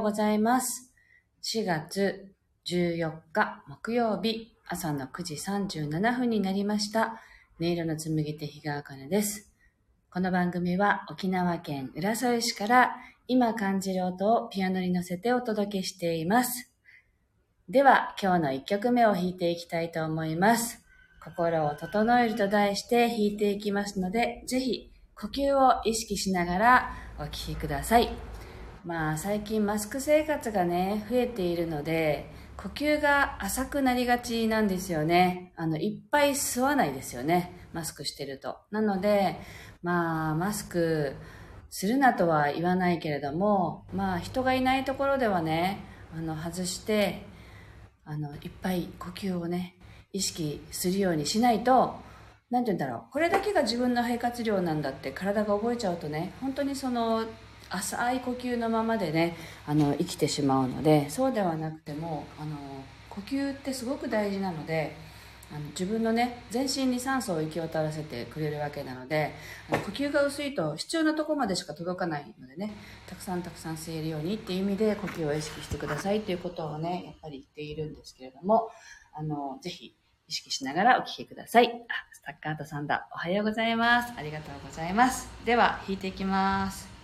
ようございます。4月14日木曜日朝の9時37分になりました。音色の紡ぎ手日川茜です。この番組は沖縄県浦添市から今感じる音をピアノに乗せてお届けしています。では今日の1曲目を弾いていきたいと思います。心を整えると題して弾いていきますので、ぜひ呼吸を意識しながらお聴きください。まあ最近マスク生活がね、増えているので、呼吸が浅くなりがちなんですよね。あの、いっぱい吸わないですよね。マスクしてると。なので、まあ、マスクするなとは言わないけれども、まあ、人がいないところではね、あの、外して、あの、いっぱい呼吸をね、意識するようにしないと、なんて言うんだろう。これだけが自分の肺活量なんだって体が覚えちゃうとね、本当にその、浅い呼吸のままでね、あの、生きてしまうので、そうではなくても、あの、呼吸ってすごく大事なので、あの自分のね、全身に酸素を行き渡らせてくれるわけなので、あの呼吸が薄いと必要なとこまでしか届かないのでね、たくさんたくさん吸えるようにっていう意味で呼吸を意識してくださいっていうことをね、やっぱり言っているんですけれども、あの、ぜひ意識しながらお聞きください。あ、スタッカートさんだ。おはようございます。ありがとうございます。では、弾いていきます。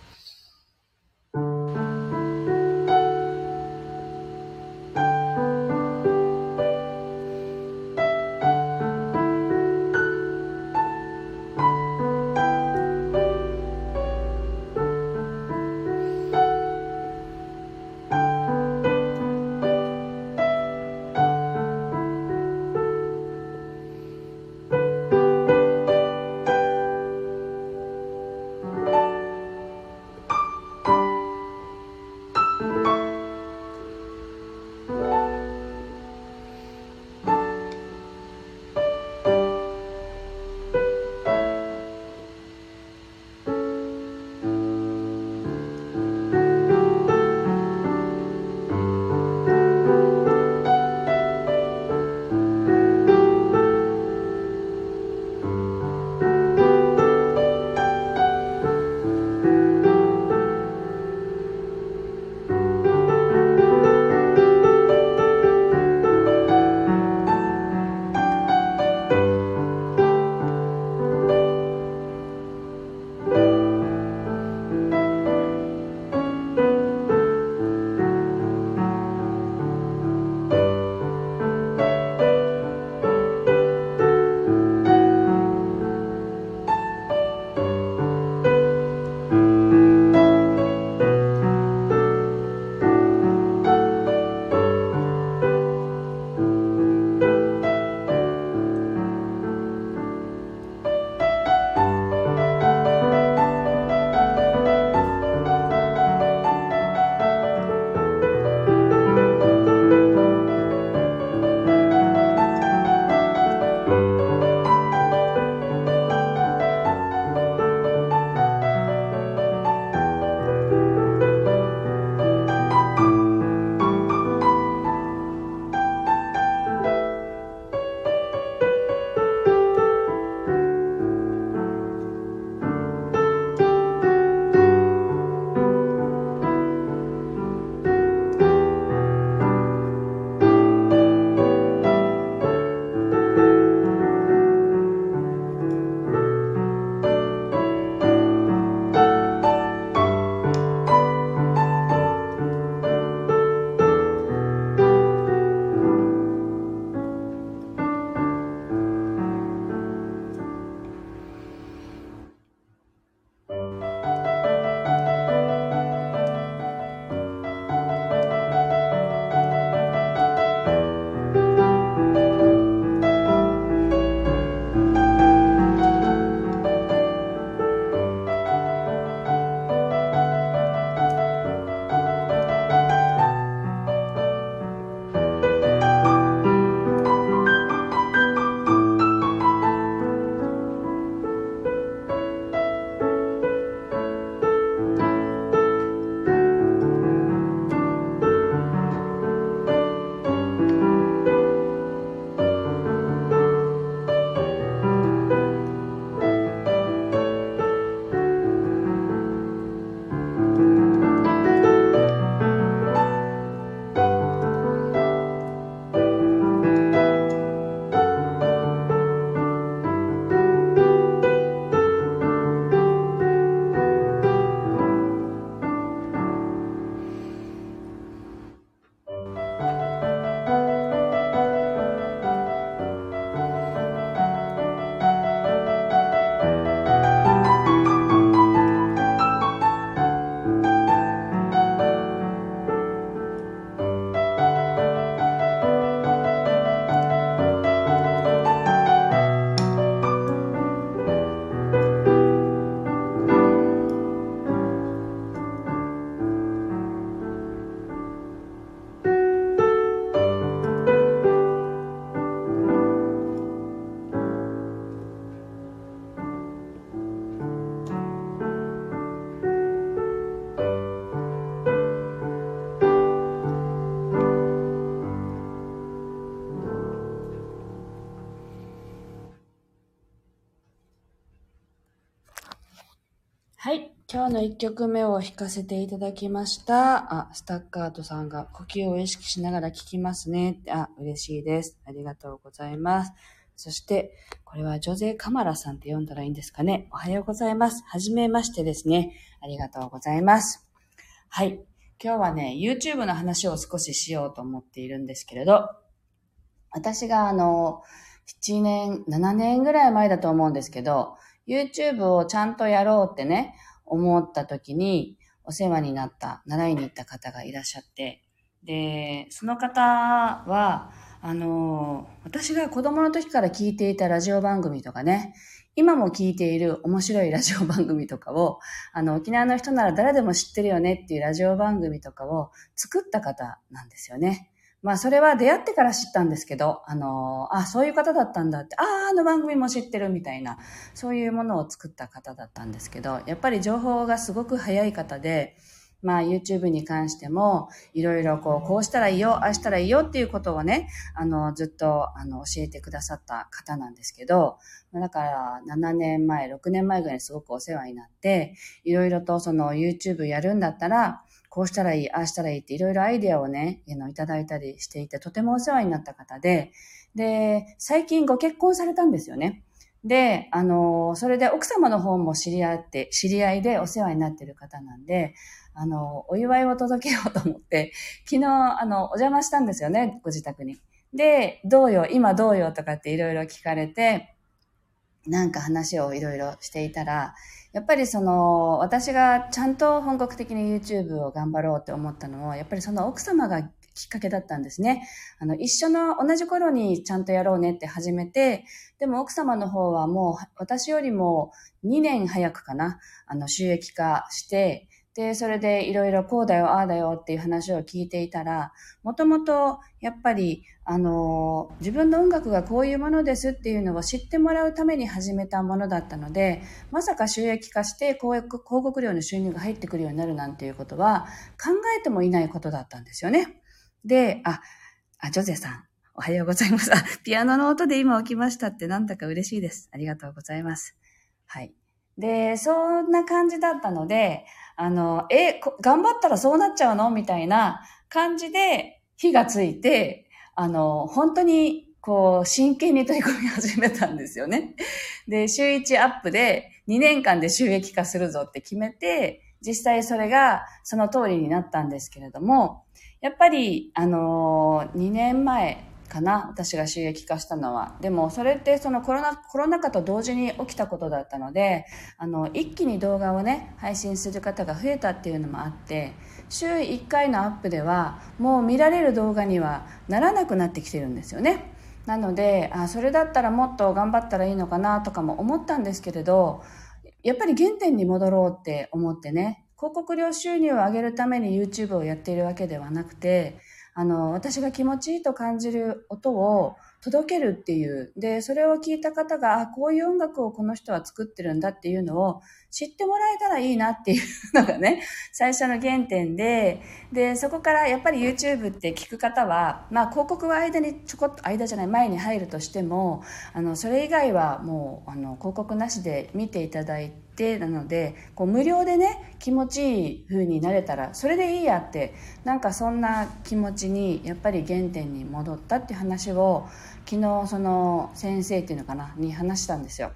今日の1曲目を弾かせていただきました。あ、スタッカートさんが呼吸を意識しながら聴きますね。あ、嬉しいです。ありがとうございます。そして、これはジョゼ・カマラさんって読んだらいいんですかね。おはようございます。はじめましてですね。ありがとうございます。はい。今日はね、YouTube の話を少ししようと思っているんですけれど、私があの、7年、7年ぐらい前だと思うんですけど、YouTube をちゃんとやろうってね、思った時に、お世話になった、習いに行った方がいらっしゃって、で、その方は、あの、私が子供の時から聞いていたラジオ番組とかね、今も聞いている面白いラジオ番組とかを、あの、沖縄の人なら誰でも知ってるよねっていうラジオ番組とかを作った方なんですよね。まあそれは出会ってから知ったんですけど、あの、あ、そういう方だったんだって、ああ、あの番組も知ってるみたいな、そういうものを作った方だったんですけど、やっぱり情報がすごく早い方で、まあ YouTube に関しても、いろいろこう、こうしたらいいよ、ああしたらいいよっていうことをね、あの、ずっと、あの、教えてくださった方なんですけど、だから7年前、6年前ぐらいにすごくお世話になって、いろいろとその YouTube やるんだったら、こうしたらいい、ああしたらいいっていろいろアイデアをね、いただいたりしていて、とてもお世話になった方で、で、最近ご結婚されたんですよね。で、あの、それで奥様の方も知り合って、知り合いでお世話になってる方なんで、あの、お祝いを届けようと思って、昨日、あの、お邪魔したんですよね、ご自宅に。で、どうよ、今どうよとかっていろいろ聞かれて、なんか話をいろいろしていたら、やっぱりその、私がちゃんと本格的に YouTube を頑張ろうって思ったのは、やっぱりその奥様がきっかけだったんですね。あの、一緒の同じ頃にちゃんとやろうねって始めて、でも奥様の方はもう私よりも2年早くかな、あの、収益化して、で、それでいろいろこうだよ、ああだよっていう話を聞いていたら、もともとやっぱり、あの、自分の音楽がこういうものですっていうのを知ってもらうために始めたものだったので、まさか収益化して広告料の収入が入ってくるようになるなんていうことは考えてもいないことだったんですよね。で、あ、あ、ジョゼさん、おはようございます。あ、ピアノの音で今起きましたってなんだか嬉しいです。ありがとうございます。はい。で、そんな感じだったので、あの、え、頑張ったらそうなっちゃうの？みたいな感じで火がついて、あの、本当にこう、真剣に取り組み始めたんですよね。で、週1アップで2年間で収益化するぞって決めて、実際それがその通りになったんですけれども、やっぱり、あの、2年前かな私が収益化したのは。でも、それってそのコロナ、コロナ禍と同時に起きたことだったので、あの、一気に動画をね、配信する方が増えたっていうのもあって、週1回のアップでは、もう見られる動画にはならなくなってきてるんですよね。なので、あ、それだったらもっと頑張ったらいいのかなとかも思ったんですけれど、やっぱり原点に戻ろうって思ってね、広告料収入を上げるために YouTube をやっているわけではなくて、あの、私が気持ちいいと感じる音を届けるっていう。で、それを聞いた方が、あ、こういう音楽をこの人は作ってるんだっていうのを知ってもらえたらいいなっていうのがね、最初の原点で、で、そこからやっぱり YouTube って聞く方は、まあ広告は間にちょこっと、間じゃない、前に入るとしても、あの、それ以外はもう、あの、広告なしで見ていただいて、なのでこう無料でね気持ちいい風になれたらそれでいいやってなんかそんな気持ちにやっぱり原点に戻ったっていう話を昨日その先生っていうのかなに話したんですよ。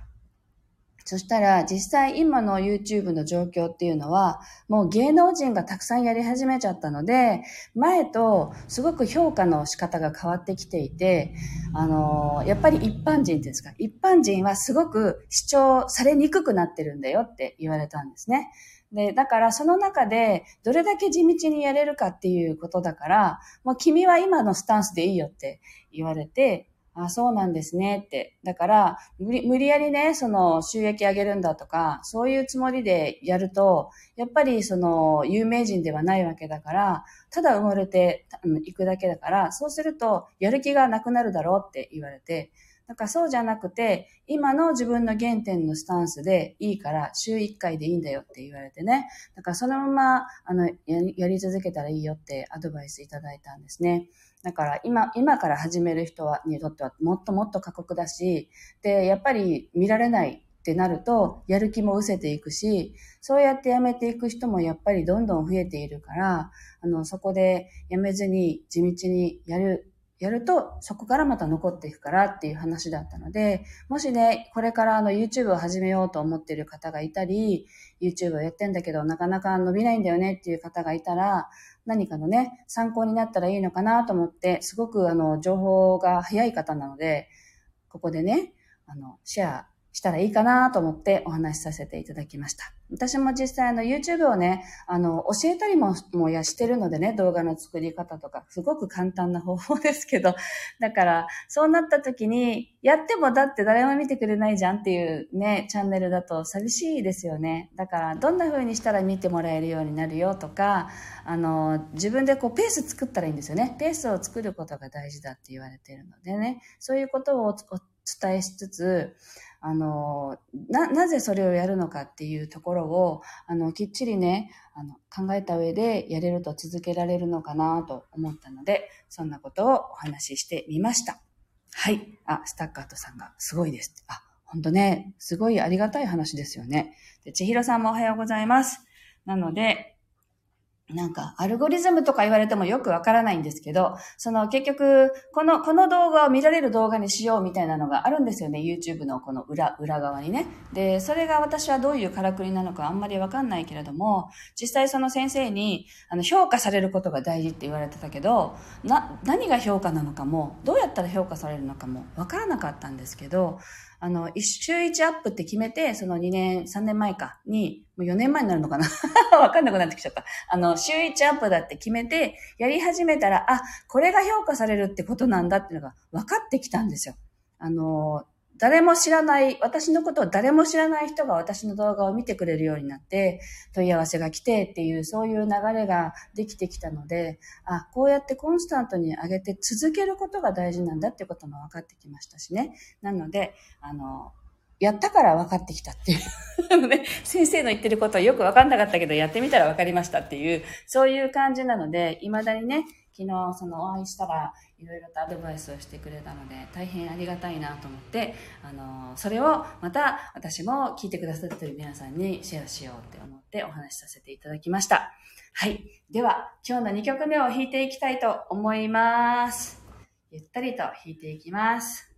そしたら実際今の YouTube の状況っていうのはもう芸能人がたくさんやり始めちゃったので前とすごく評価の仕方が変わってきていてあのやっぱり一般人っていうんですか一般人はすごく主張されにくくなってるんだよって言われたんですね。で、だからその中でどれだけ地道にやれるかっていうことだから、もう君は今のスタンスでいいよって言われて、あ、そうなんですねって。だから、無理やりね、その収益上げるんだとか、そういうつもりでやると、やっぱりその有名人ではないわけだから、ただ埋もれていくだけだから、そうするとやる気がなくなるだろうって言われて、だからそうじゃなくて、今の自分の原点のスタンスでいいから週1回でいいんだよって言われてね。だからそのまま、あの、やり続けたらいいよってアドバイスいただいたんですね。だから今、今から始める人はにとってはもっともっと過酷だし、で、やっぱり見られないってなると、やる気も失せていくし、そうやってやめていく人もやっぱりどんどん増えているから、あの、そこでやめずに地道にやるやると、そこからまた残っていくからっていう話だったので、もしね、これからあの YouTube を始めようと思っている方がいたり、YouTube をやってんだけどなかなか伸びないんだよねっていう方がいたら、何かのね、参考になったらいいのかなと思って、すごくあの、情報が早い方なので、ここでね、あの、シェアしたらいいかなと思ってお話しさせていただきました。私も実際あの YouTube をね、あの、教えたりも、もやしてるのでね、動画の作り方とか、すごく簡単な方法ですけど、だから、そうなった時に、やってもだって誰も見てくれないじゃんっていうね、チャンネルだと寂しいですよね。だから、どんな風にしたら見てもらえるようになるよとか、あの、自分でこうペース作ったらいいんですよね。ペースを作ることが大事だって言われてるのでね、そういうことをお伝えしつつ、あの、な、なぜそれをやるのかっていうところを、あの、きっちりね、あの、考えた上でやれると続けられるのかなと思ったので、そんなことをお話ししてみました。はい。あ、スタッカートさんがすごいです。あ、ほんとね、すごいありがたい話ですよね。で、千尋さんもおはようございます。なので、なんか、アルゴリズムとか言われてもよくわからないんですけど、その結局、この、この動画を見られる動画にしようみたいなのがあるんですよね。YouTube のこの裏、裏側にね。で、それが私はどういうからくりなのかあんまりわかんないけれども、実際その先生に、あの、評価されることが大事って言われてたけど、な、何が評価なのかも、どうやったら評価されるのかもわからなかったんですけど、あの、一週一アップって決めて、その2年、3年前かに、もう4年前になるのかな？わかんなくなってきちゃった。あの、週一アップだって決めて、やり始めたら、あ、これが評価されるってことなんだっていうのが分かってきたんですよ。あの、誰も知らない、私のことを誰も知らない人が私の動画を見てくれるようになって、問い合わせが来てっていう、そういう流れができてきたので、あ、こうやってコンスタントに上げて続けることが大事なんだってことも分かってきましたしね。なので、あの、やったから分かってきたっていう ね、先生の言ってることはよく分かんなかったけど、やってみたら分かりましたっていう、そういう感じなので、未だにね、昨日そのお会いしたらいろいろとアドバイスをしてくれたので大変ありがたいなと思ってあのそれをまた私も聞いてくださってる皆さんにシェアしようって思ってお話しさせていただきました。はい。では今日の2曲目を弾いていきたいと思います。ゆったりと弾いていきます。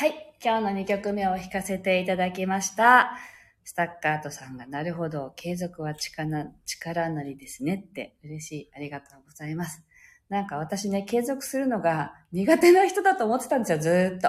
はい今日の2曲目を弾かせていただきました。スタッカートさんが、なるほど、継続は力力なりですねって嬉しい。ありがとうございます。なんか私ね、継続するのが苦手な人だと思ってたんですよ、ずっと。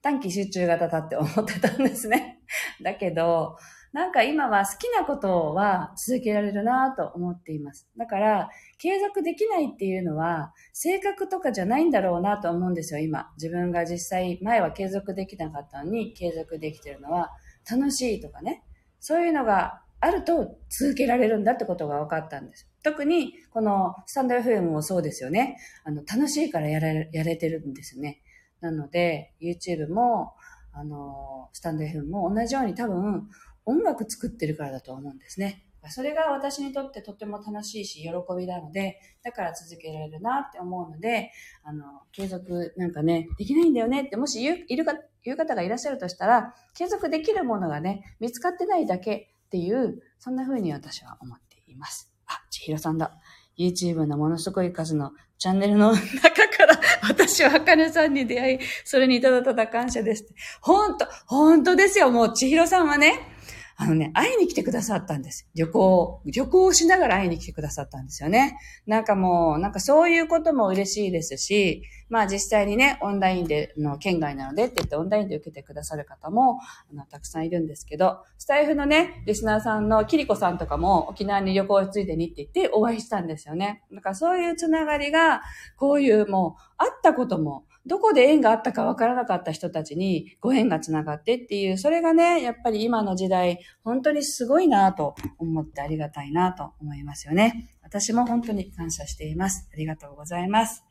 短期集中型だって思ってたんですね。だけど、なんか今は好きなことは続けられるなと思っています。だから、継続できないっていうのは、性格とかじゃないんだろうなと思うんですよ、今。自分が実際、前は継続できなかったのに、継続できてるのは、楽しいとかね。そういうのがあると続けられるんだってことが分かったんです。特に、このスタンド FM もそうですよね。あの、楽しいからやれ、やれてるんですね。なので、YouTube も、あの、スタンド FM も同じように多分、音楽作ってるからだと思うんですね。それが私にとってとても楽しいし、喜びなので、だから続けられるなって思うので、あの、継続なんかね、できないんだよねって、もし言う、いるか、言う方がいらっしゃるとしたら、継続できるものがね、見つかってないだけっていう、そんな風に私は思っています。あ、千尋さんだ。YouTube のものすごい数のチャンネルの中から 私は茜さんに出会い、それにただただ感謝です。ほんと、ほんとですよ。もう千尋さんはね、あのね、会いに来てくださったんです。旅行、旅行をしながら会いに来てくださったんですよね。なんかもう、なんかそういうことも嬉しいですし、まあ実際にね、オンラインでの県外なのでって言ってオンラインで受けてくださる方も、あの、たくさんいるんですけど、スタイフのね、リスナーさんのキリコさんとかも沖縄に旅行ついでにって言ってお会いしたんですよね。だからそういうつながりが、こういうもう、会ったことも、どこで縁があったかわからなかった人たちにご縁がつながってっていう、それがね、やっぱり今の時代、本当にすごいなと思ってありがたいなと思いますよね。私も本当に感謝しています。ありがとうございます。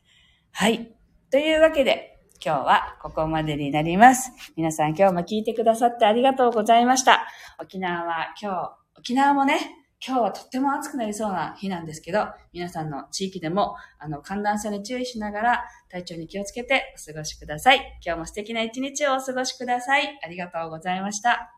はい。というわけで、今日はここまでになります。皆さん今日も聞いてくださってありがとうございました。沖縄は今日、沖縄もね、今日はとっても暑くなりそうな日なんですけど、皆さんの地域でも、あの、寒暖差に注意しながら、体調に気をつけてお過ごしください。今日も素敵な一日をお過ごしください。ありがとうございました。